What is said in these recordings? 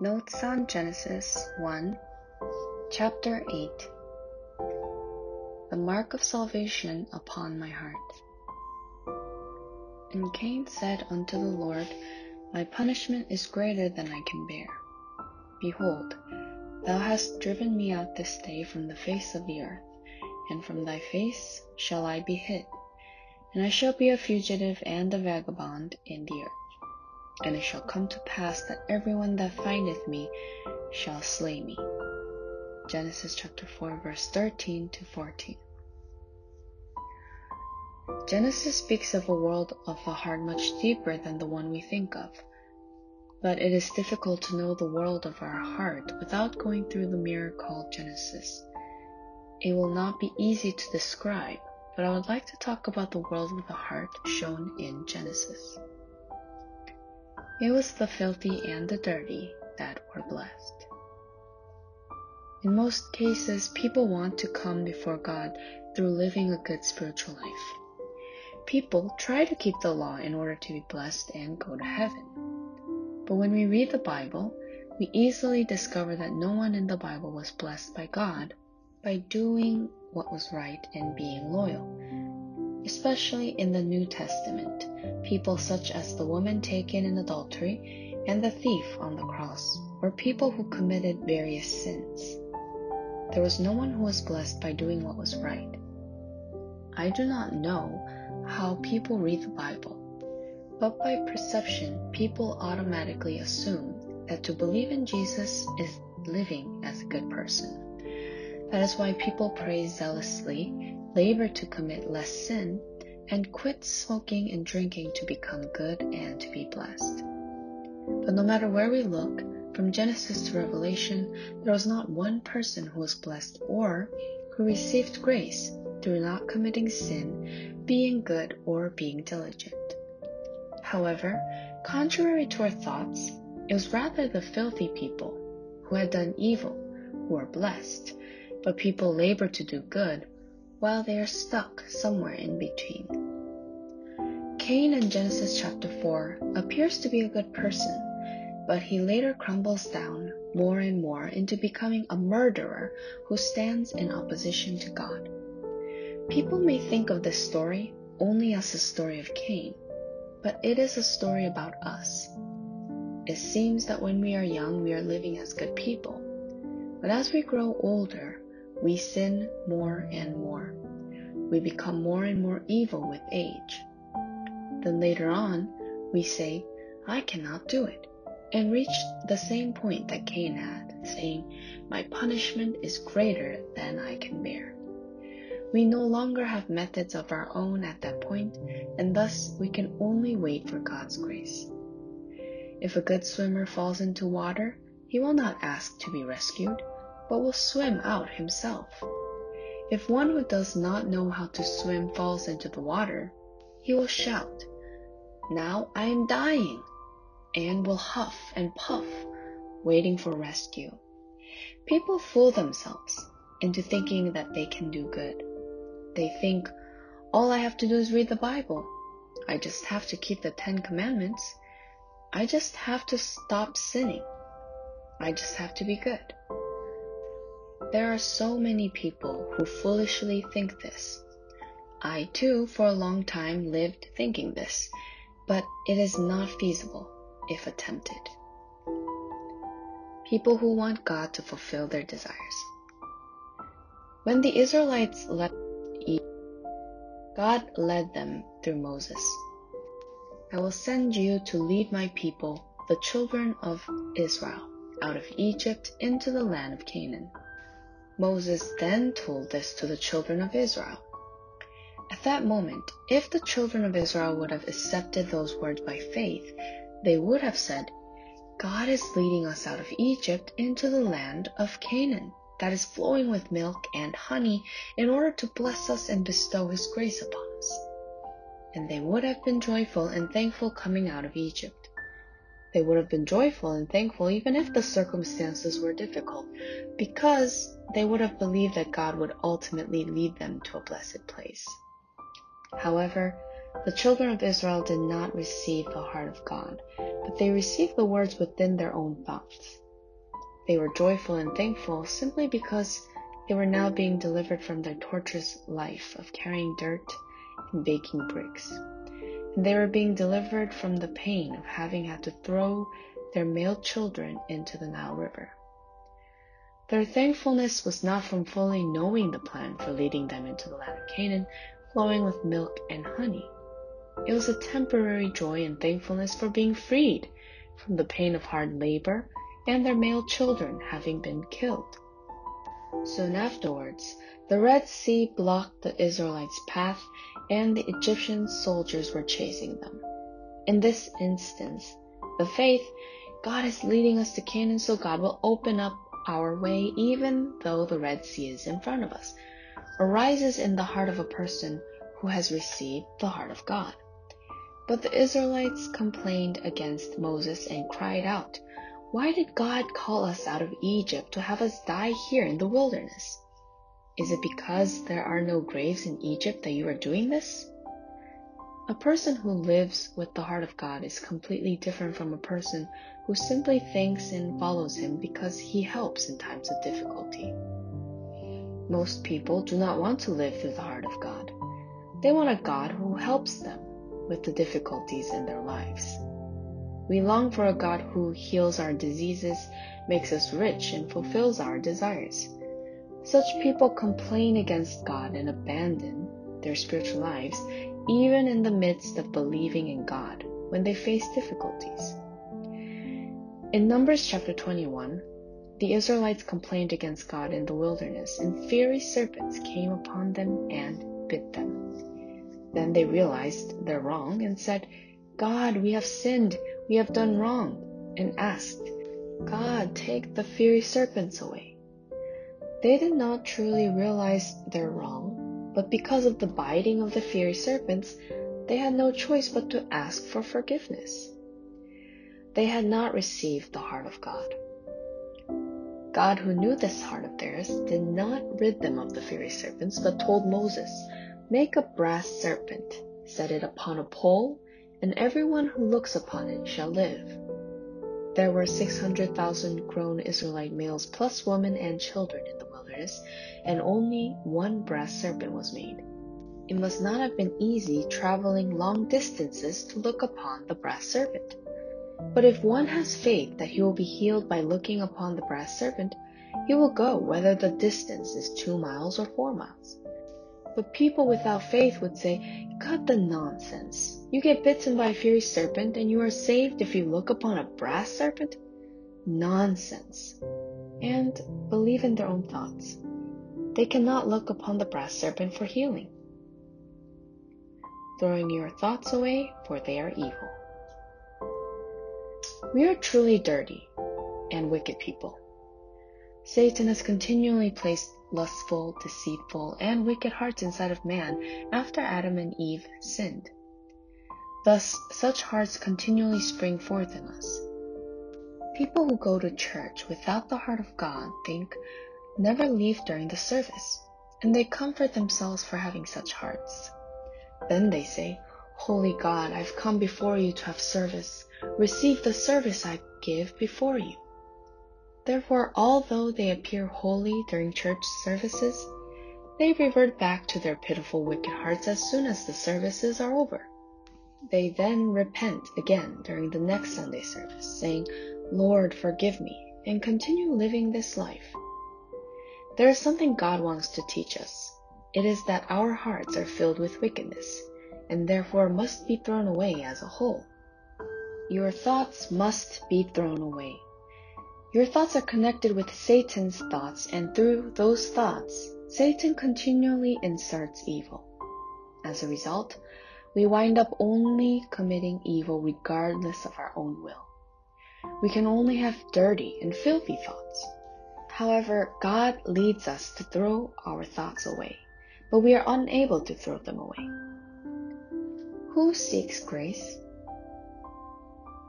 Notes on Genesis 1, Chapter 8 The Mark of Salvation upon my heart. And Cain said unto the Lord, My punishment is greater than I can bear. Behold, thou hast driven me out this day from the face of the earth, and from thy face shall I be hid, and I shall be a fugitive and a vagabond in the earth. And it shall come to pass that everyone that findeth me shall slay me. Genesis chapter 4 verse 13 to 14. Genesis speaks of a world of the heart much deeper than the one we think of. But it is difficult to know the world of our heart without going through the mirror called Genesis. It will not be easy to describe, but I would like to talk about the world of the heart shown in Genesis. It was the filthy and the dirty that were blessed. In most cases, people want to come before God through living a good spiritual life. People try to keep the law in order to be blessed and go to heaven. But when we read the Bible, we easily discover that no one in the Bible was blessed by God by doing what was right and being loyal especially in the New Testament, people such as the woman taken in adultery and the thief on the cross were people who committed various sins. There was no one who was blessed by doing what was right. I do not know how people read the Bible, but by perception, people automatically assume that to believe in Jesus is living as a good person. That is why people pray zealously labor to commit less sin, and quit smoking and drinking to become good and to be blessed. But no matter where we look, from Genesis to Revelation, there was not one person who was blessed or who received grace through not committing sin, being good, or being diligent. However, contrary to our thoughts, it was rather the filthy people who had done evil who were blessed, but people labor to do good while they are stuck somewhere in between. Cain in Genesis chapter 4 appears to be a good person, but he later crumbles down more and more into becoming a murderer who stands in opposition to God. People may think of this story only as a story of Cain, but it is a story about us. It seems that when we are young, we are living as good people, but as we grow older, we sin more and more. We become more and more evil with age. Then later on, we say, I cannot do it, and reach the same point that Cain had, saying, My punishment is greater than I can bear. We no longer have methods of our own at that point, and thus we can only wait for God's grace. If a good swimmer falls into water, he will not ask to be rescued but will swim out himself. If one who does not know how to swim falls into the water, he will shout, Now I am dying, and will huff and puff, waiting for rescue. People fool themselves into thinking that they can do good. They think, all I have to do is read the Bible. I just have to keep the Ten Commandments. I just have to stop sinning. I just have to be good. There are so many people who foolishly think this. I too, for a long time, lived thinking this, but it is not feasible if attempted. People who want God to fulfill their desires. When the Israelites left Egypt, God led them through Moses. I will send you to lead my people, the children of Israel, out of Egypt into the land of Canaan. Moses then told this to the children of Israel. At that moment, if the children of Israel would have accepted those words by faith, they would have said, God is leading us out of Egypt into the land of Canaan that is flowing with milk and honey in order to bless us and bestow his grace upon us. And they would have been joyful and thankful coming out of Egypt. They would have been joyful and thankful even if the circumstances were difficult, because they would have believed that God would ultimately lead them to a blessed place. However, the children of Israel did not receive the heart of God, but they received the words within their own thoughts. They were joyful and thankful simply because they were now being delivered from their torturous life of carrying dirt and baking bricks. They were being delivered from the pain of having had to throw their male children into the Nile River. Their thankfulness was not from fully knowing the plan for leading them into the land of Canaan, flowing with milk and honey. It was a temporary joy and thankfulness for being freed from the pain of hard labor and their male children having been killed. Soon afterwards, the Red Sea blocked the Israelites' path and the Egyptian soldiers were chasing them. In this instance, the faith, God is leading us to Canaan, so God will open up our way even though the Red Sea is in front of us, arises in the heart of a person who has received the heart of God. But the Israelites complained against Moses and cried out, Why did God call us out of Egypt to have us die here in the wilderness? Is it because there are no graves in Egypt that you are doing this? A person who lives with the heart of God is completely different from a person who simply thinks and follows Him because He helps in times of difficulty. Most people do not want to live through the heart of God. They want a God who helps them with the difficulties in their lives. We long for a God who heals our diseases, makes us rich, and fulfills our desires. Such people complain against God and abandon their spiritual lives even in the midst of believing in God when they face difficulties. In Numbers chapter 21, the Israelites complained against God in the wilderness, and fiery serpents came upon them and bit them. Then they realized their wrong and said, God, we have sinned, we have done wrong, and asked, God, take the fiery serpents away. They did not truly realize their wrong but because of the biting of the fiery serpents, they had no choice but to ask for forgiveness. They had not received the heart of God. God, who knew this heart of theirs, did not rid them of the fiery serpents, but told Moses, Make a brass serpent, set it upon a pole, and everyone who looks upon it shall live. There were 600,000 grown Israelite males plus women and children in the and only one brass serpent was made. It must not have been easy traveling long distances to look upon the brass serpent. But if one has faith that he will be healed by looking upon the brass serpent, he will go whether the distance is two miles or four miles. But people without faith would say, Cut the nonsense. You get bitten by a fiery serpent and you are saved if you look upon a brass serpent? Nonsense. And believe in their own thoughts. They cannot look upon the brass serpent for healing. Throwing your thoughts away, for they are evil. We are truly dirty and wicked people. Satan has continually placed lustful, deceitful, and wicked hearts inside of man after Adam and Eve sinned. Thus, such hearts continually spring forth in us. People who go to church without the heart of God think never leave during the service, and they comfort themselves for having such hearts. Then they say, Holy God, I've come before you to have service. Receive the service I give before you. Therefore, although they appear holy during church services, they revert back to their pitiful wicked hearts as soon as the services are over. They then repent again during the next Sunday service, saying, Lord, forgive me, and continue living this life. There is something God wants to teach us. It is that our hearts are filled with wickedness, and therefore must be thrown away as a whole. Your thoughts must be thrown away. Your thoughts are connected with Satan's thoughts, and through those thoughts, Satan continually inserts evil. As a result, we wind up only committing evil regardless of our own will. We can only have dirty and filthy thoughts. However, God leads us to throw our thoughts away, but we are unable to throw them away. Who seeks grace?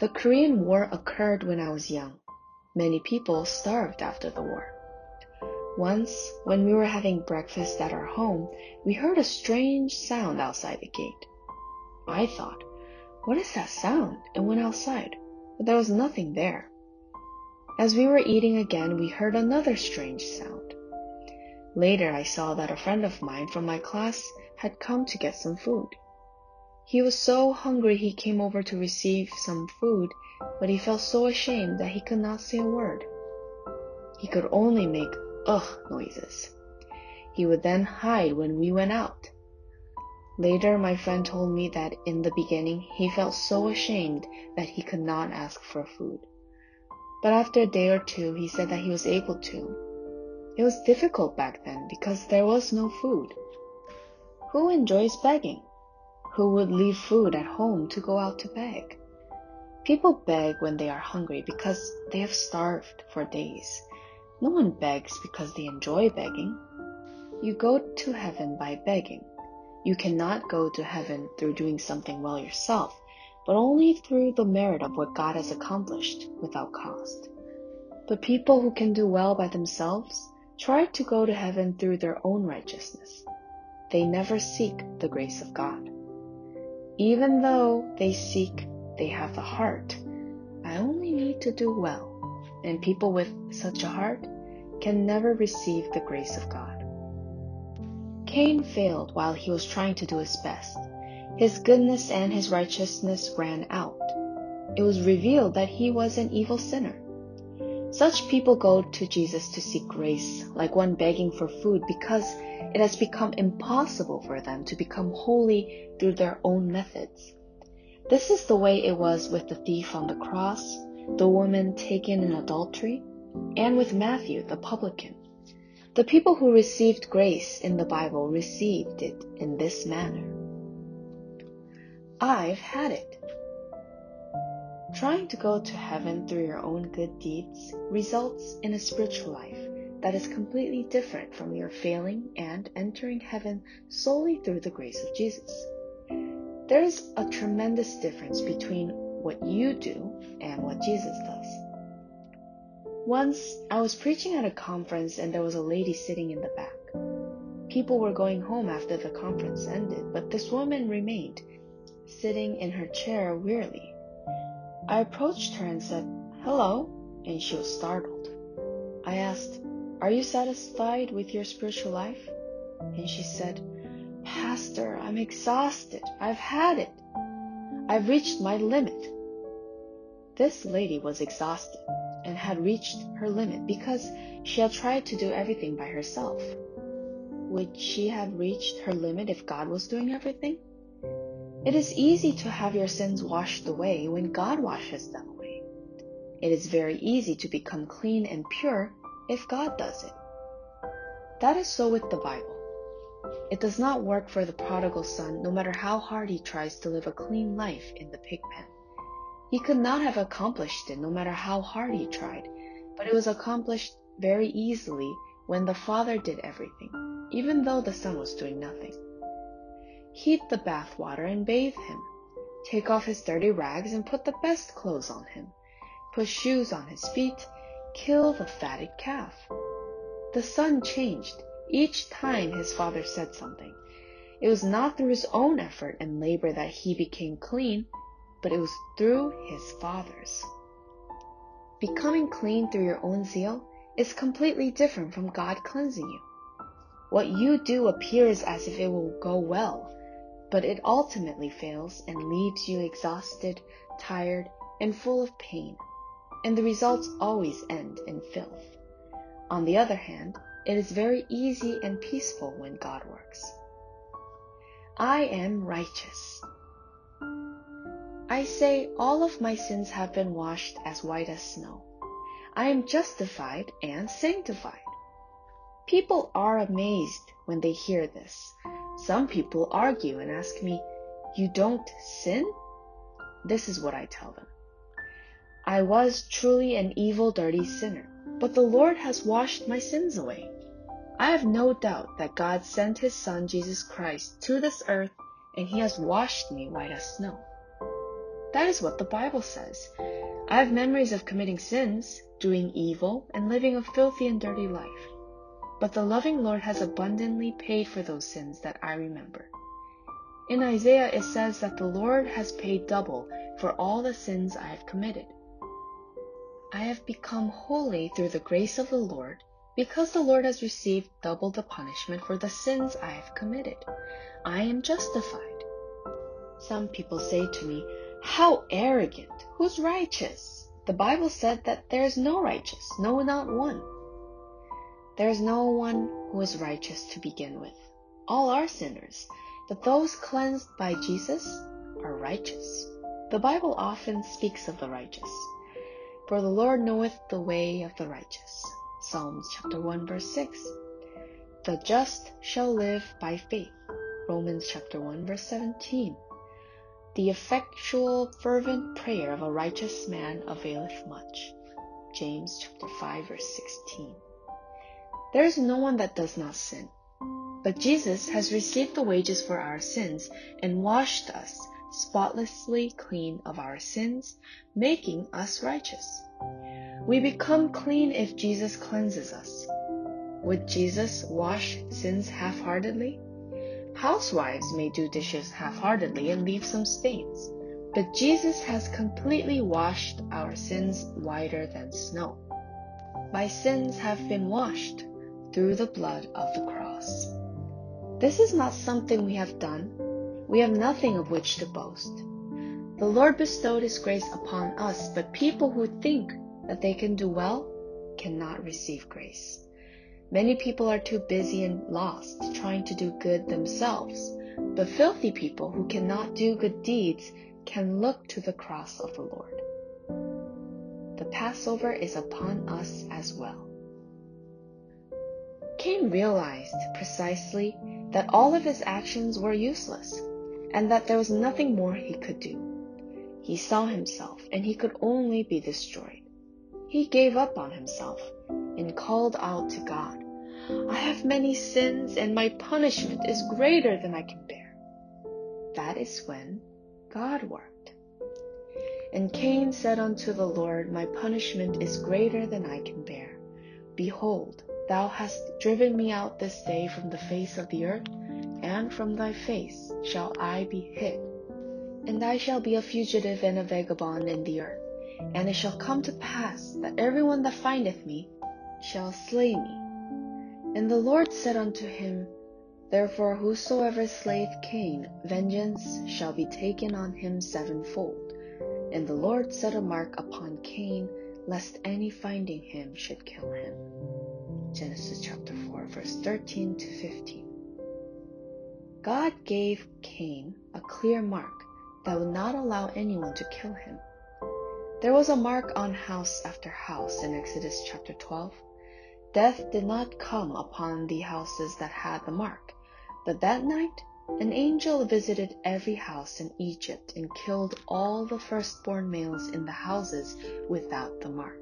The Korean War occurred when I was young. Many people starved after the war. Once, when we were having breakfast at our home, we heard a strange sound outside the gate. I thought, what is that sound? and went outside, but there was nothing there. As we were eating again, we heard another strange sound. Later, I saw that a friend of mine from my class had come to get some food. He was so hungry he came over to receive some food, but he felt so ashamed that he could not say a word. He could only make ugh noises. He would then hide when we went out. Later, my friend told me that in the beginning he felt so ashamed that he could not ask for food. But after a day or two, he said that he was able to. It was difficult back then because there was no food. Who enjoys begging? Who would leave food at home to go out to beg? People beg when they are hungry because they have starved for days. No one begs because they enjoy begging. You go to heaven by begging. You cannot go to heaven through doing something well yourself but only through the merit of what God has accomplished without cost. But people who can do well by themselves try to go to heaven through their own righteousness. They never seek the grace of God. Even though they seek, they have the heart. I only need to do well, and people with such a heart can never receive the grace of God. Cain failed while he was trying to do his best his goodness and his righteousness ran out. It was revealed that he was an evil sinner. Such people go to Jesus to seek grace, like one begging for food, because it has become impossible for them to become holy through their own methods. This is the way it was with the thief on the cross, the woman taken in adultery, and with Matthew the publican. The people who received grace in the Bible received it in this manner. I've had it. Trying to go to heaven through your own good deeds results in a spiritual life that is completely different from your failing and entering heaven solely through the grace of Jesus. There is a tremendous difference between what you do and what Jesus does. Once I was preaching at a conference and there was a lady sitting in the back. People were going home after the conference ended, but this woman remained sitting in her chair wearily. I approached her and said, Hello, and she was startled. I asked, Are you satisfied with your spiritual life? And she said, Pastor, I'm exhausted. I've had it. I've reached my limit. This lady was exhausted and had reached her limit because she had tried to do everything by herself. Would she have reached her limit if God was doing everything? It is easy to have your sins washed away when God washes them away. It is very easy to become clean and pure if God does it. That is so with the Bible. It does not work for the prodigal son no matter how hard he tries to live a clean life in the pig pen. He could not have accomplished it no matter how hard he tried, but it was accomplished very easily when the father did everything, even though the son was doing nothing. Heat the bath water and bathe him. Take off his dirty rags and put the best clothes on him. Put shoes on his feet. Kill the fatted calf. The son changed each time his father said something. It was not through his own effort and labor that he became clean, but it was through his father's. Becoming clean through your own zeal is completely different from God cleansing you. What you do appears as if it will go well, but it ultimately fails and leaves you exhausted, tired, and full of pain, and the results always end in filth. On the other hand, it is very easy and peaceful when God works. I am righteous. I say all of my sins have been washed as white as snow. I am justified and sanctified. People are amazed when they hear this, some people argue and ask me, You don't sin? This is what I tell them. I was truly an evil, dirty sinner, but the Lord has washed my sins away. I have no doubt that God sent His Son Jesus Christ to this earth and He has washed me white as snow. That is what the Bible says. I have memories of committing sins, doing evil, and living a filthy and dirty life. But the loving Lord has abundantly paid for those sins that I remember. In Isaiah, it says that the Lord has paid double for all the sins I have committed. I have become holy through the grace of the Lord, because the Lord has received double the punishment for the sins I have committed. I am justified. Some people say to me, How arrogant! Who's righteous? The Bible said that there is no righteous, no, not one. There is no one who is righteous to begin with. All are sinners, but those cleansed by Jesus are righteous. The Bible often speaks of the righteous. For the Lord knoweth the way of the righteous. Psalms chapter 1 verse 6. The just shall live by faith. Romans chapter 1 verse 17. The effectual fervent prayer of a righteous man availeth much. James chapter 5 verse 16. There is no one that does not sin. But Jesus has received the wages for our sins and washed us spotlessly clean of our sins, making us righteous. We become clean if Jesus cleanses us. Would Jesus wash sins half heartedly? Housewives may do dishes half heartedly and leave some stains, but Jesus has completely washed our sins whiter than snow. My sins have been washed through the blood of the cross. This is not something we have done we have nothing of which to boast. The Lord bestowed His grace upon us, but people who think that they can do well cannot receive grace. Many people are too busy and lost trying to do good themselves, but filthy people who cannot do good deeds can look to the cross of the Lord. The Passover is upon us as well. Cain realized precisely that all of his actions were useless and that there was nothing more he could do. He saw himself, and he could only be destroyed. He gave up on himself and called out to God, I have many sins, and my punishment is greater than I can bear. That is when God worked. And Cain said unto the Lord, My punishment is greater than I can bear. Behold, thou hast driven me out this day from the face of the earth, and from thy face shall I be hid. And I shall be a fugitive and a vagabond in the earth. And it shall come to pass that every one that findeth me shall slay me. And the Lord said unto him, Therefore whosoever slayeth Cain, vengeance shall be taken on him sevenfold. And the Lord set a mark upon Cain, lest any finding him should kill him. Genesis chapter 4, verse 13 to 15. God gave Cain a clear mark that would not allow anyone to kill him. There was a mark on house after house in Exodus chapter 12. Death did not come upon the houses that had the mark, but that night an angel visited every house in Egypt and killed all the firstborn males in the houses without the mark.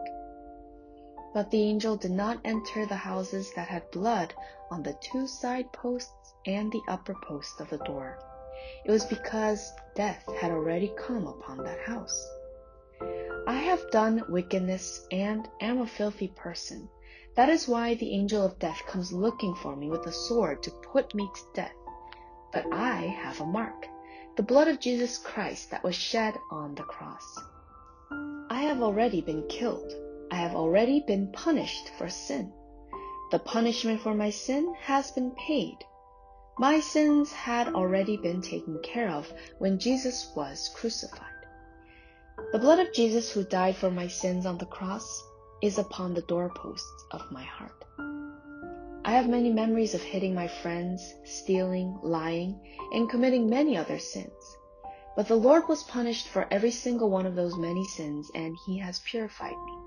But the angel did not enter the houses that had blood on the two side posts and the upper post of the door. It was because death had already come upon that house. I have done wickedness and am a filthy person. That is why the angel of death comes looking for me with a sword to put me to death. But I have a mark, the blood of Jesus Christ that was shed on the cross. I have already been killed. I have already been punished for sin. The punishment for my sin has been paid. My sins had already been taken care of when Jesus was crucified. The blood of Jesus who died for my sins on the cross is upon the doorposts of my heart. I have many memories of hitting my friends, stealing, lying, and committing many other sins. But the Lord was punished for every single one of those many sins, and He has purified me.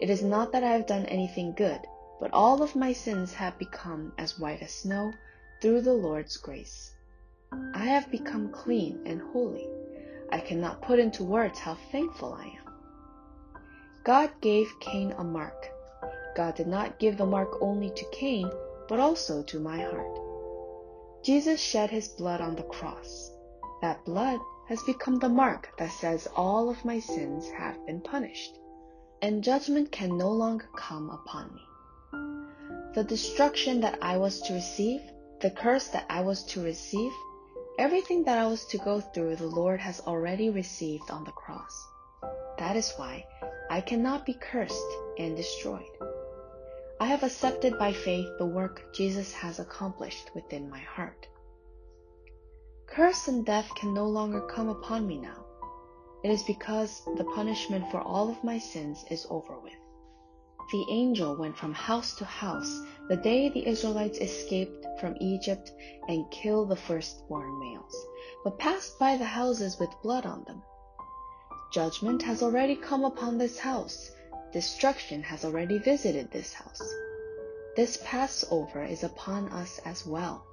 It is not that I have done anything good, but all of my sins have become as white as snow through the Lord's grace. I have become clean and holy. I cannot put into words how thankful I am. God gave Cain a mark. God did not give the mark only to Cain, but also to my heart. Jesus shed his blood on the cross. That blood has become the mark that says all of my sins have been punished, and judgment can no longer come upon me. The destruction that I was to receive the curse that I was to receive, everything that I was to go through, the Lord has already received on the cross. That is why I cannot be cursed and destroyed. I have accepted by faith the work Jesus has accomplished within my heart. Curse and death can no longer come upon me now. It is because the punishment for all of my sins is over with. The angel went from house to house the day the Israelites escaped from Egypt and killed the firstborn males, but passed by the houses with blood on them. Judgment has already come upon this house. Destruction has already visited this house. This Passover is upon us as well.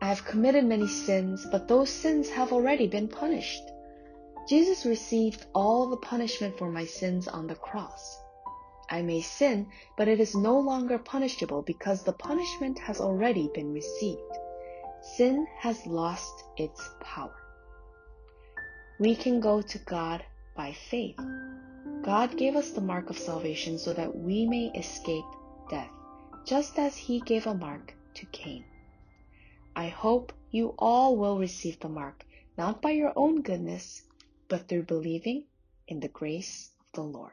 I have committed many sins, but those sins have already been punished. Jesus received all the punishment for my sins on the cross. I may sin, but it is no longer punishable because the punishment has already been received. Sin has lost its power. We can go to God by faith. God gave us the mark of salvation so that we may escape death, just as He gave a mark to Cain. I hope you all will receive the mark, not by your own goodness, but through believing in the grace of the Lord.